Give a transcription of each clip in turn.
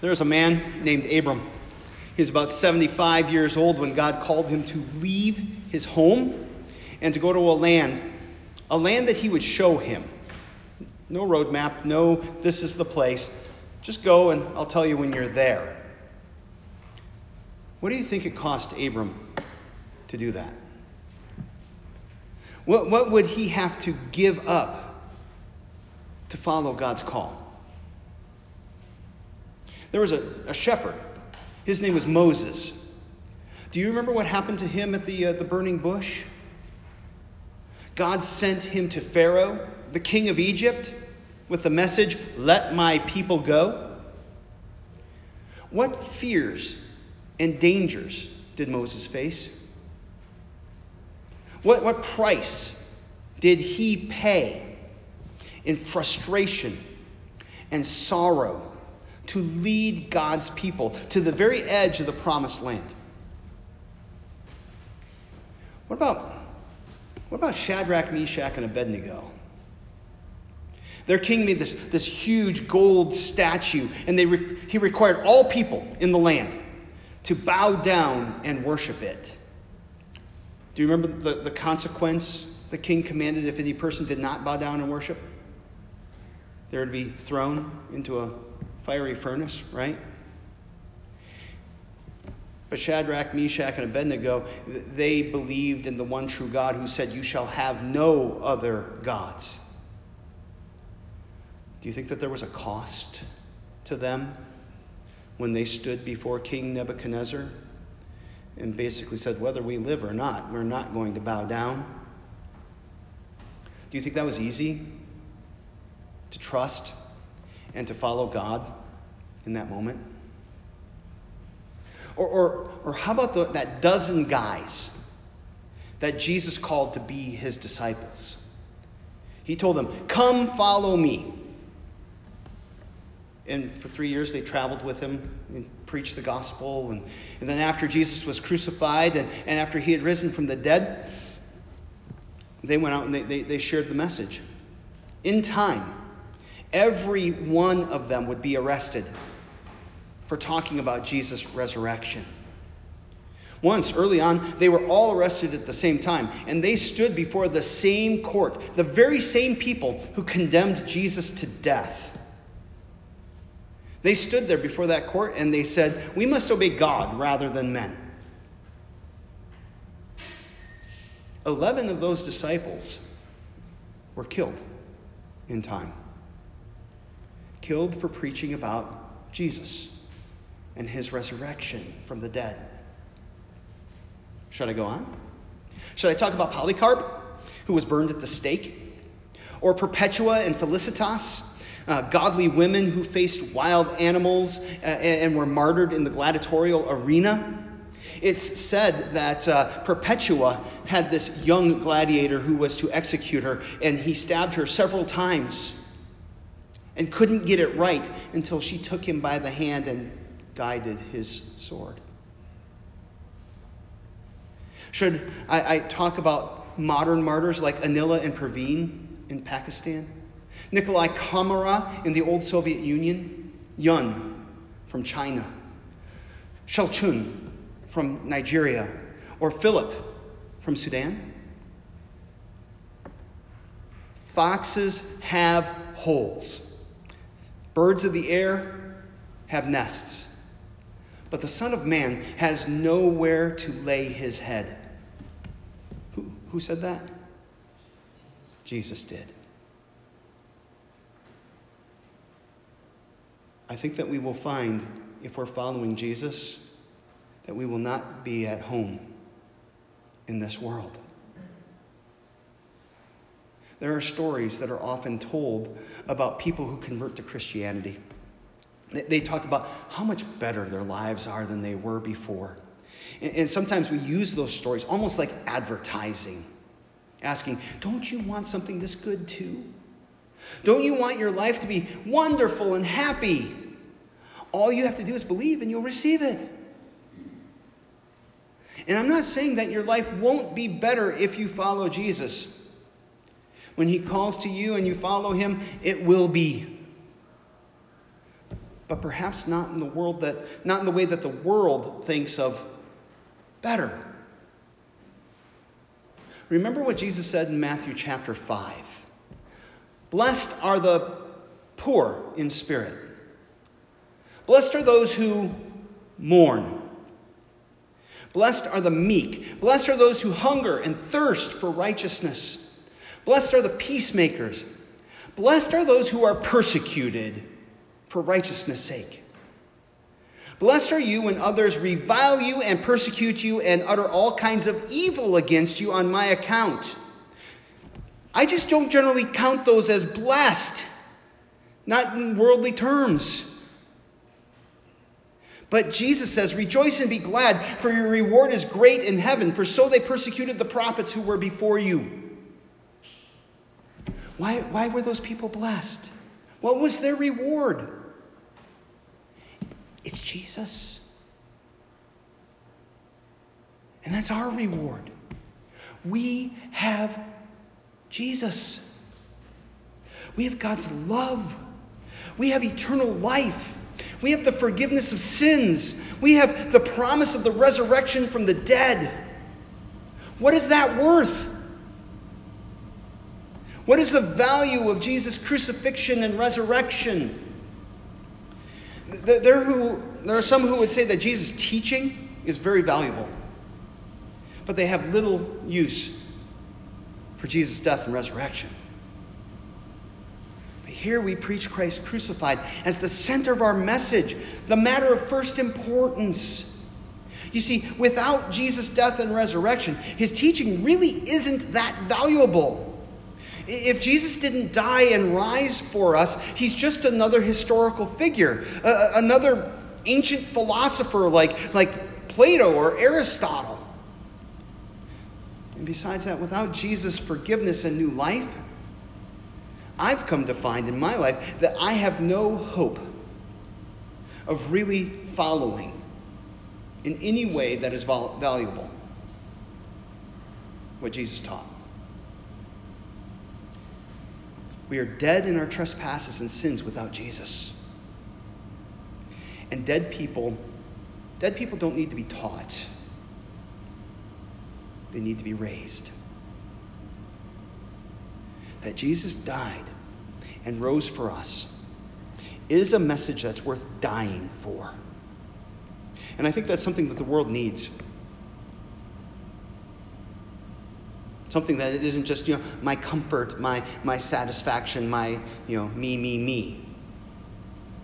There was a man named Abram. He was about 75 years old when God called him to leave his home and to go to a land, a land that he would show him. No roadmap, no, this is the place. Just go and I'll tell you when you're there. What do you think it cost Abram to do that? What, what would he have to give up to follow God's call? There was a, a shepherd. His name was Moses. Do you remember what happened to him at the, uh, the burning bush? God sent him to Pharaoh, the king of Egypt, with the message, Let my people go. What fears and dangers did Moses face? What, what price did he pay in frustration and sorrow to lead God's people to the very edge of the promised land? What about, what about Shadrach, Meshach, and Abednego? Their king made this, this huge gold statue, and they re- he required all people in the land to bow down and worship it. Do you remember the, the consequence the king commanded if any person did not bow down and worship? They would be thrown into a fiery furnace, right? But Shadrach, Meshach, and Abednego, they believed in the one true God who said, You shall have no other gods. Do you think that there was a cost to them when they stood before King Nebuchadnezzar and basically said, Whether we live or not, we're not going to bow down? Do you think that was easy to trust and to follow God in that moment? Or, or, or how about the, that dozen guys that Jesus called to be his disciples? He told them, Come follow me. And for three years, they traveled with him and preached the gospel. And, and then, after Jesus was crucified and, and after he had risen from the dead, they went out and they, they, they shared the message. In time, every one of them would be arrested for talking about Jesus' resurrection. Once, early on, they were all arrested at the same time, and they stood before the same court, the very same people who condemned Jesus to death. They stood there before that court and they said, We must obey God rather than men. Eleven of those disciples were killed in time, killed for preaching about Jesus and his resurrection from the dead. Should I go on? Should I talk about Polycarp, who was burned at the stake? Or Perpetua and Felicitas, uh, godly women who faced wild animals uh, and, and, were martyred in the gladiatorial arena. It's said that uh, Perpetua had this young gladiator who was to execute her, and he stabbed her several times and couldn't get it right until she took him by the hand and guided his sword. Should I, I talk about modern martyrs like Anila and Perveen in Pakistan? Nikolai Kamara in the old Soviet Union, Yun from China, Shelchun from Nigeria, or Philip from Sudan? Foxes have holes. Birds of the air have nests. But the Son of Man has nowhere to lay his head. Who, who said that? Jesus did. I think that we will find, if we're following Jesus, that we will not be at home in this world. There are stories that are often told about people who convert to Christianity. They talk about how much better their lives are than they were before. And sometimes we use those stories almost like advertising, asking, Don't you want something this good too? Don't you want your life to be wonderful and happy? All you have to do is believe and you'll receive it. And I'm not saying that your life won't be better if you follow Jesus. When he calls to you and you follow him, it will be. but perhaps not in the world that not in the way that the world thinks of better. Remember what Jesus said in Matthew chapter 5. Blessed are the poor in spirit. Blessed are those who mourn. Blessed are the meek. Blessed are those who hunger and thirst for righteousness. Blessed are the peacemakers. Blessed are those who are persecuted for righteousness' sake. Blessed are you when others revile you and persecute you and utter all kinds of evil against you on my account. I just don't generally count those as blessed, not in worldly terms. But Jesus says, Rejoice and be glad, for your reward is great in heaven, for so they persecuted the prophets who were before you. Why, why were those people blessed? What was their reward? It's Jesus. And that's our reward. We have Jesus. We have God's love. We have eternal life. We have the forgiveness of sins. We have the promise of the resurrection from the dead. What is that worth? What is the value of Jesus' crucifixion and resurrection? There, who, there are some who would say that Jesus' teaching is very valuable, but they have little use for Jesus' death and resurrection. But here we preach Christ crucified as the center of our message, the matter of first importance. You see, without Jesus' death and resurrection, his teaching really isn't that valuable. If Jesus didn't die and rise for us, he's just another historical figure, uh, another ancient philosopher like, like Plato or Aristotle. And besides that, without Jesus' forgiveness and new life, I've come to find in my life that I have no hope of really following in any way that is valuable what Jesus taught. We are dead in our trespasses and sins without Jesus. And dead people, dead people don't need to be taught. They need to be raised. That Jesus died and rose for us is a message that's worth dying for. And I think that's something that the world needs. Something that isn't just, you know, my comfort, my, my satisfaction, my, you know, me, me, me.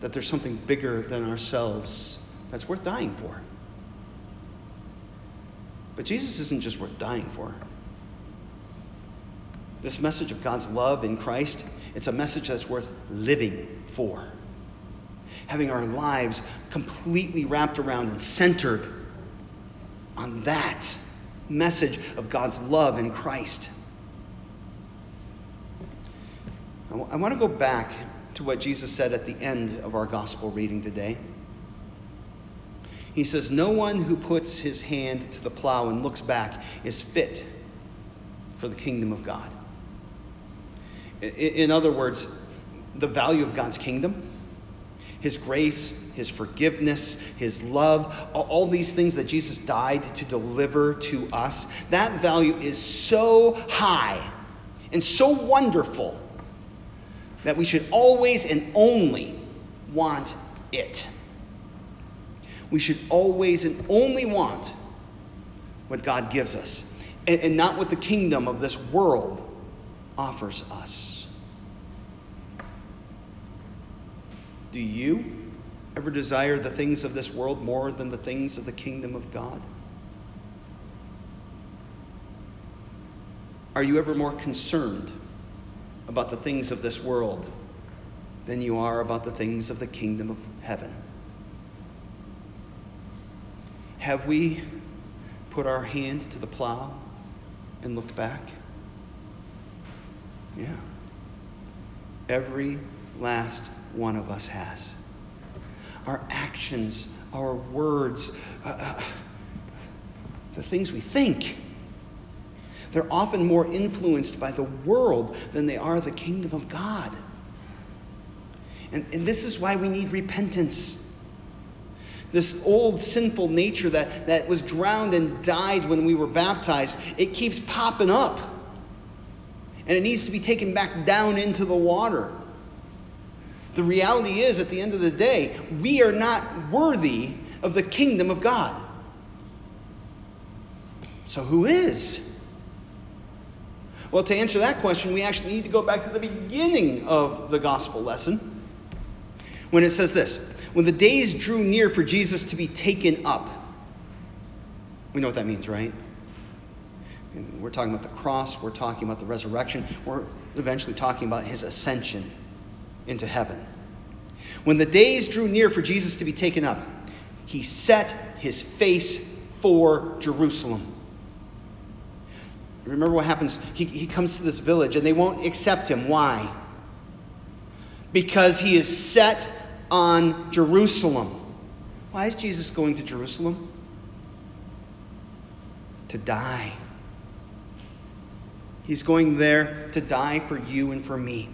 That there's something bigger than ourselves that's worth dying for. But Jesus isn't just worth dying for. This message of God's love in Christ, it's a message that's worth living for. Having our lives completely wrapped around and centered on that message of God's love in Christ. I want to go back to what Jesus said at the end of our gospel reading today. He says, No one who puts his hand to the plow and looks back is fit for the kingdom of God. In other words, the value of God's kingdom, his grace, his forgiveness, his love, all these things that Jesus died to deliver to us, that value is so high and so wonderful that we should always and only want it. We should always and only want what God gives us and, and not what the kingdom of this world offers us. Do you? Ever desire the things of this world more than the things of the kingdom of God? Are you ever more concerned about the things of this world than you are about the things of the kingdom of heaven? Have we put our hand to the plow and looked back? Yeah. Every last one of us has our actions, our words, uh, uh, the things we think. They're often more influenced by the world than they are the kingdom of God. And, and this is why we need repentance. This old sinful nature that, that was drowned and died when we were baptized, it keeps popping up. And it needs to be taken back down into the water. The reality is, at the end of the day, we are not worthy of the kingdom of God. So, who is? Well, to answer that question, we actually need to go back to the beginning of the gospel lesson when it says this When the days drew near for Jesus to be taken up, we know what that means, right? And we're talking about the cross, we're talking about the resurrection, we're eventually talking about his ascension into heaven. When the days drew near for Jesus to be taken up, he set his face for Jerusalem. Remember what happens? He, he comes to this village and they won't accept him. Why? Because he is set on Jerusalem. Why is Jesus going to Jerusalem? To die. He's going there to die for you and for me.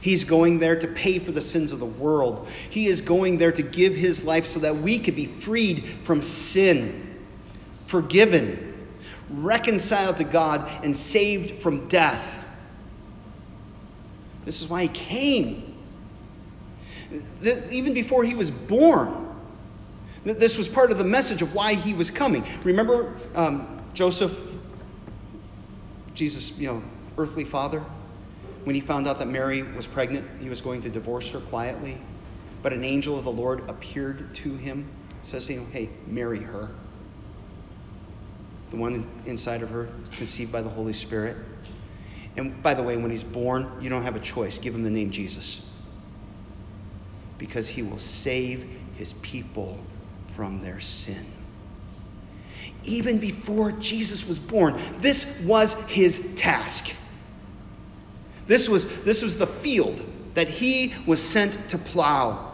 He's going there to pay for the sins of the world. He is going there to give his life so that we could be freed from sin, forgiven, reconciled to God, and saved from death. This is why he came. Even before he was born, this was part of the message of why he was coming. Remember um, Joseph, Jesus, you know, earthly father? When he found out that Mary was pregnant, he was going to divorce her quietly. But an angel of the Lord appeared to him, says Hey, marry her the one inside of her, conceived by the Holy Spirit. And by the way, when he's born, you don't have a choice. Give him the name Jesus. Because he will save his people from their sin. Even before Jesus was born, this was his task. This was, this was the field that he was sent to plow.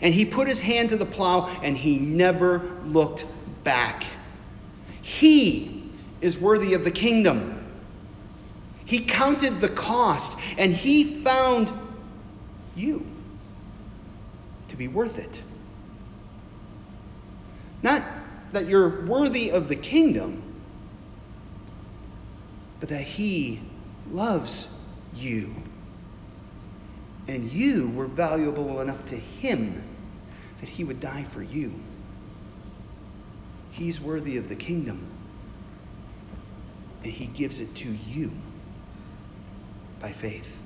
And he put his hand to the plow and he never looked back. He is worthy of the kingdom. He counted the cost and he found you to be worth it. Not that you're worthy of the kingdom, but that he loves you. And you were valuable enough to him that he would die for you. He's worthy of the kingdom. And he gives it to you by faith.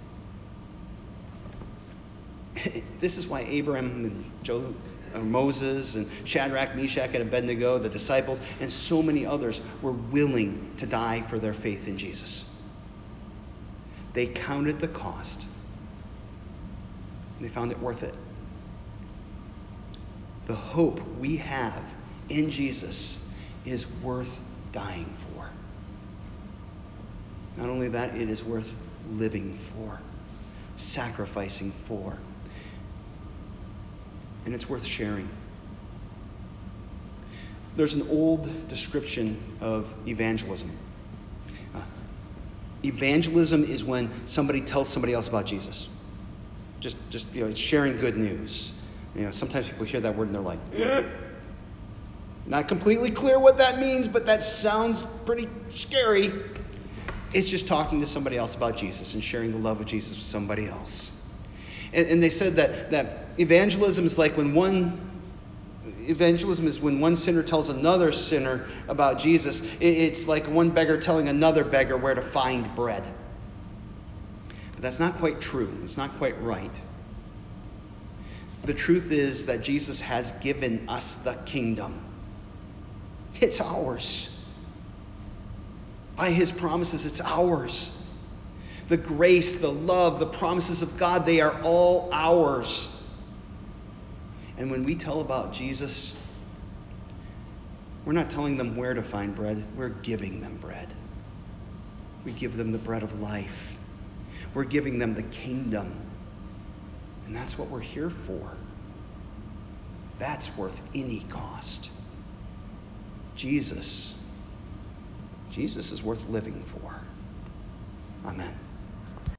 this is why Abraham and Joe, uh, Moses and Shadrach, Meshach, and Abednego, the disciples, and so many others were willing to die for their faith in Jesus. They counted the cost, and they found it worth it. The hope we have in Jesus is worth dying for. Not only that, it is worth living for, sacrificing for, and it's worth sharing. There's an old description of evangelism. Evangelism is when somebody tells somebody else about Jesus. Just, just you know, it's sharing good news. You know, sometimes people hear that word and they're like, eh. Not completely clear what that means, but that sounds pretty scary. It's just talking to somebody else about Jesus and sharing the love of Jesus with somebody else. And, and they said that, that evangelism is like when one evangelism is when one sinner tells another sinner about Jesus. It's like one beggar telling another beggar where to find bread. But that's not quite true. It's not quite right. The truth is that Jesus has given us the kingdom. It's ours. By his promises, it's ours. The grace, the love, the promises of God, they are all ours. And when we tell about Jesus, we're not telling them where to find bread, we're giving them bread. We give them the bread of life. We're giving them the kingdom. And that's what we're here for. That's worth any cost. Jesus, Jesus is worth living for. Amen.